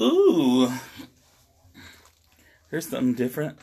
Ooh. Here's something different.